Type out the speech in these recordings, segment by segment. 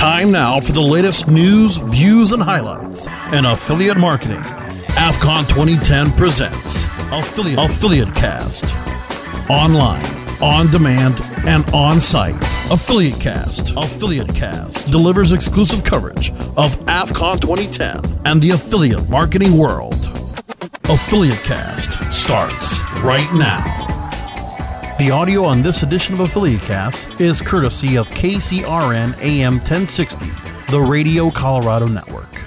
Time now for the latest news, views, and highlights in affiliate marketing. AFCON 2010 presents Affiliate, affiliate Cast. Online, on demand, and on site. Affiliate Cast. Affiliate Cast delivers exclusive coverage of AFCON 2010 and the affiliate marketing world. Affiliate Cast starts right now. The audio on this edition of AffiliateCast is courtesy of KRCN AM 1060, the Radio Colorado Network.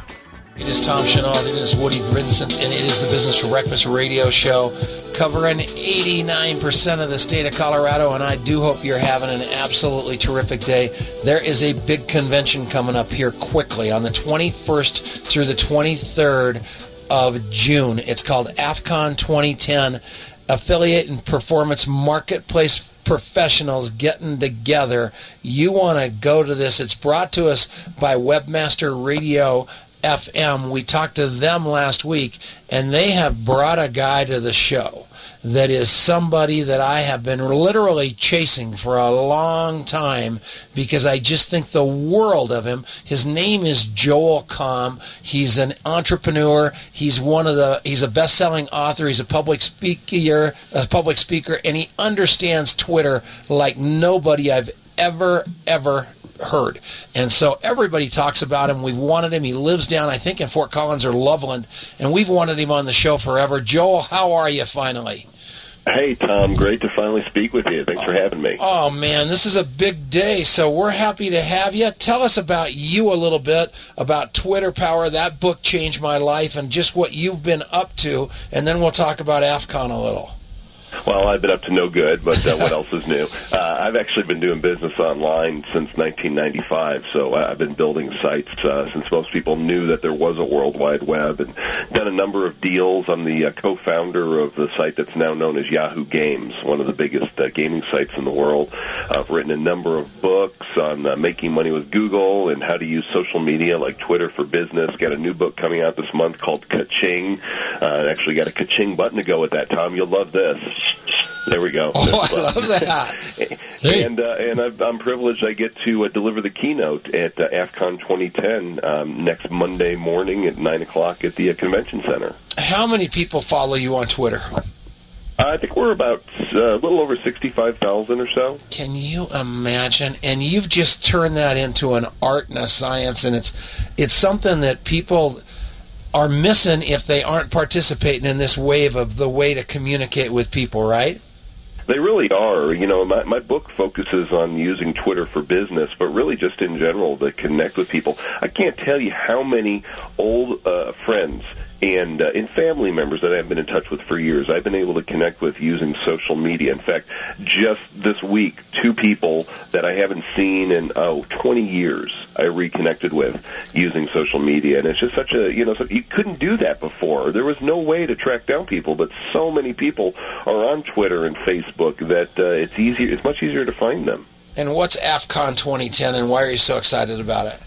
It is Tom Chenault, it is Woody Vincent, and it is the Business for Breakfast radio show covering 89% of the state of Colorado, and I do hope you're having an absolutely terrific day. There is a big convention coming up here quickly on the 21st through the 23rd of June. It's called AFCON 2010 affiliate and performance marketplace professionals getting together. You want to go to this. It's brought to us by Webmaster Radio FM. We talked to them last week, and they have brought a guy to the show that is somebody that I have been literally chasing for a long time because I just think the world of him. His name is Joel Comm. He's an entrepreneur. He's one of the he's a best-selling author. He's a public speaker, a public speaker and he understands Twitter like nobody I've ever ever heard. And so everybody talks about him. We've wanted him. He lives down, I think, in Fort Collins or Loveland, and we've wanted him on the show forever. Joel, how are you finally? Hey, Tom. Great to finally speak with you. Thanks for having me. Oh, man, this is a big day, so we're happy to have you. Tell us about you a little bit, about Twitter Power. That book changed my life, and just what you've been up to, and then we'll talk about AFCON a little. Well, I've been up to no good, but uh, what else is new? Uh, I've actually been doing business online since 1995, so I've been building sites uh, since most people knew that there was a World Wide Web, and done a number of deals. I'm the uh, co-founder of the site that's now known as Yahoo Games, one of the biggest uh, gaming sites in the world. I've written a number of books on uh, making money with Google and how to use social media like Twitter for business. Got a new book coming out this month called Kaching. Uh, actually got a Kaching button to go with that, Tom. You'll love this. There we go. Oh, I love that. and uh, and I've, I'm privileged. I get to uh, deliver the keynote at uh, AFCON 2010 um, next Monday morning at nine o'clock at the uh, convention center. How many people follow you on Twitter? I think we're about uh, a little over 65,000 or so. Can you imagine? And you've just turned that into an art and a science, and it's it's something that people are missing if they aren't participating in this wave of the way to communicate with people, right? They really are. You know, my, my book focuses on using Twitter for business, but really just in general to connect with people. I can't tell you how many old uh, friends and uh, and family members that I've been in touch with for years. I've been able to connect with using social media. In fact, just this week, two people that I haven't seen in oh 20 years, I reconnected with using social media, and it's just such a you know so you couldn't do that before. There was no way to track down people, but so many people are on Twitter and Facebook that uh, it's easier. It's much easier to find them. And what's AFCON 2010, and why are you so excited about it?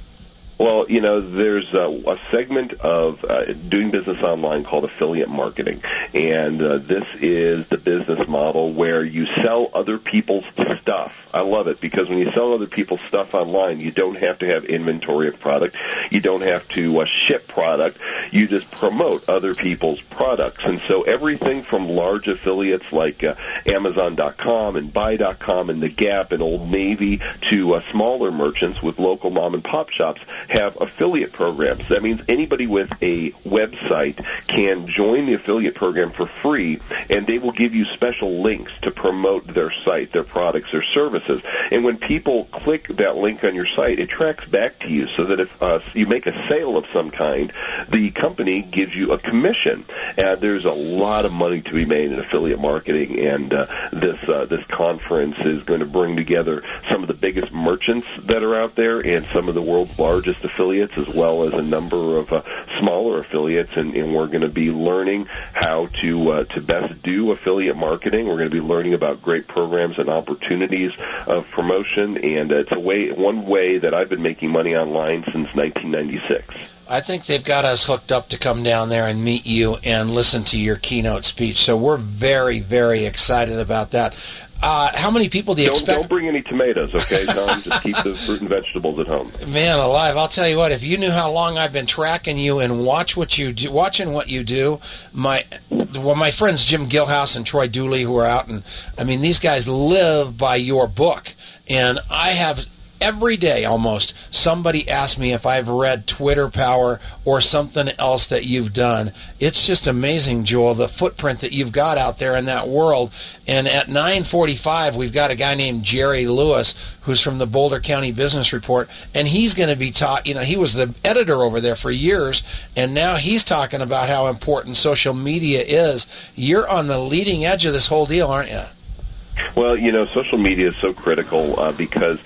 Well, you know, there's a, a segment of uh, doing business online called affiliate marketing, and uh, this is the business model where you sell other people's stuff. I love it because when you sell other people's stuff online, you don't have to have inventory of product. You don't have to uh, ship product. You just promote other people's products. And so everything from large affiliates like uh, Amazon.com and Buy.com and The Gap and Old Navy to uh, smaller merchants with local mom and pop shops have affiliate programs. That means anybody with a website can join the affiliate program for free, and they will give you special links to promote their site, their products, their services. And when people click that link on your site, it tracks back to you so that if uh, you make a sale of some kind, the company gives you a commission. And there's a lot of money to be made in affiliate marketing, and uh, this uh, this conference is going to bring together some of the biggest merchants that are out there and some of the world's largest affiliates as well as a number of uh, smaller affiliates, and, and we're going to be learning how to uh, to best do affiliate marketing. We're going to be learning about great programs and opportunities of promotion, and it's a way one way that I've been making money online since 1996. I think they've got us hooked up to come down there and meet you and listen to your keynote speech. So we're very, very excited about that. Uh, how many people do you don't, expect? Don't bring any tomatoes, okay, Tom? Just keep the fruit and vegetables at home. Man alive! I'll tell you what. If you knew how long I've been tracking you and watch what you do, watching what you do, my well, my friends Jim Gilhouse and Troy Dooley, who are out, and I mean these guys live by your book, and I have every day almost somebody asks me if I've read Twitter Power or something else that you've done. It's just amazing, Joel, the footprint that you've got out there in that world. And at 9:45, we've got a guy named Jerry Lewis who's from the Boulder County Business Report, and he's going to be taught. You know, he was the editor over there for years, and now he's talking about how important social media is. You're on the leading edge of this whole deal, aren't you? Well, you know, social media is so critical uh, because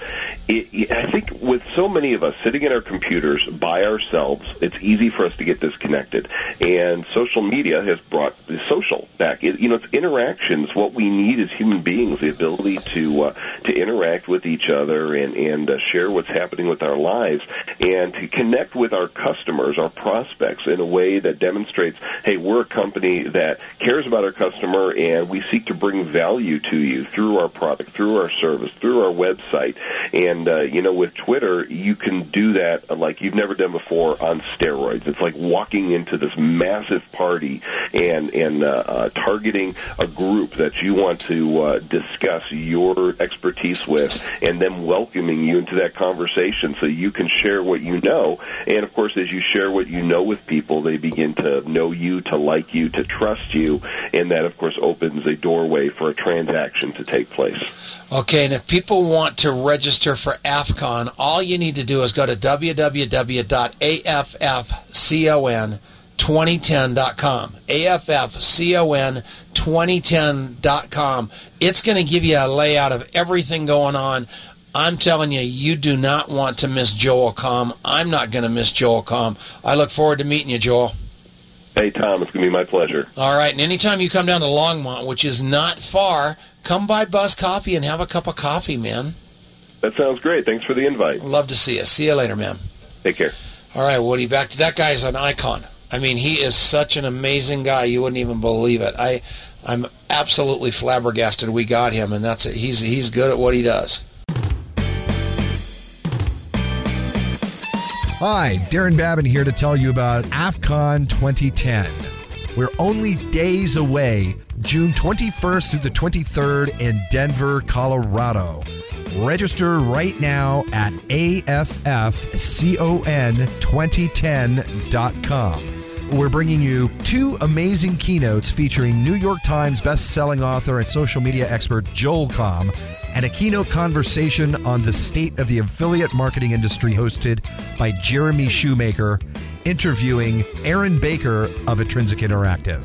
it, I think with so many of us sitting in our computers by ourselves, it's easy for us to get disconnected. And social media has brought the social back. It, you know, it's interactions. What we need as human beings, the ability to uh, to interact with each other and and uh, share what's happening with our lives, and to connect with our customers, our prospects, in a way that demonstrates, hey, we're a company that cares about our customer, and we seek to bring value to you through our product, through our service, through our website, and and uh, you know, with Twitter, you can do that like you've never done before on steroids. It's like walking into this massive party and and uh, uh, targeting a group that you want to uh, discuss your expertise with, and them welcoming you into that conversation so you can share what you know. And of course, as you share what you know with people, they begin to know you, to like you, to trust you, and that of course opens a doorway for a transaction to take place. Okay, and if people want to register for AFCON, all you need to do is go to www.affcon2010.com. AFFCON2010.com. It's going to give you a layout of everything going on. I'm telling you, you do not want to miss Joel Comm. I'm not going to miss Joel Comm. I look forward to meeting you, Joel. Hey, Tom, it's going to be my pleasure. All right, and anytime you come down to Longmont, which is not far, come by Buzz Coffee and have a cup of coffee, man. That sounds great. Thanks for the invite. Love to see you. See you later, man. Take care. All right, Woody, back to that guy's an icon. I mean, he is such an amazing guy. You wouldn't even believe it. I, I'm absolutely flabbergasted we got him, and that's it. He's he's good at what he does. Hi, Darren Babin here to tell you about AFCON 2010. We're only days away, June 21st through the 23rd in Denver, Colorado. Register right now at AFFCON2010.com. We're bringing you two amazing keynotes featuring New York Times best-selling author and social media expert Joel Comm and a keynote conversation on the state of the affiliate marketing industry hosted by Jeremy Shoemaker, interviewing Aaron Baker of Intrinsic Interactive.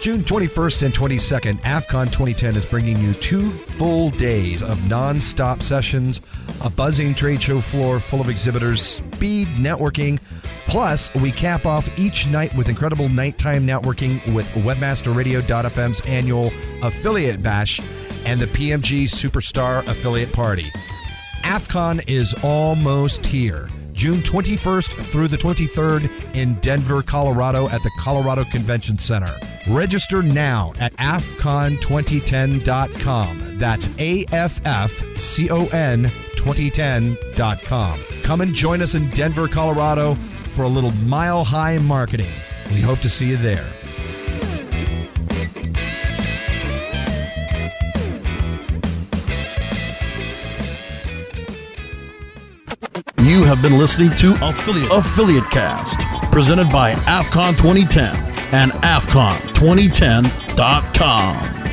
June 21st and 22nd, AFCON 2010 is bringing you two full days of non-stop sessions, a buzzing trade show floor full of exhibitors, speed networking, plus we cap off each night with incredible nighttime networking with WebmasterRadio.fm's annual affiliate bash and the PMG Superstar Affiliate Party. AFCON is almost here. June 21st through the 23rd in Denver, Colorado at the Colorado Convention Center. Register now at AFFCON2010.com. That's A-F-F-C-O-N 2010.com. Come and join us in Denver, Colorado for a little mile high marketing. We hope to see you there. You have been listening to Affiliate, Affiliate Cast, presented by AFCON 2010 and AFFCON2010.com.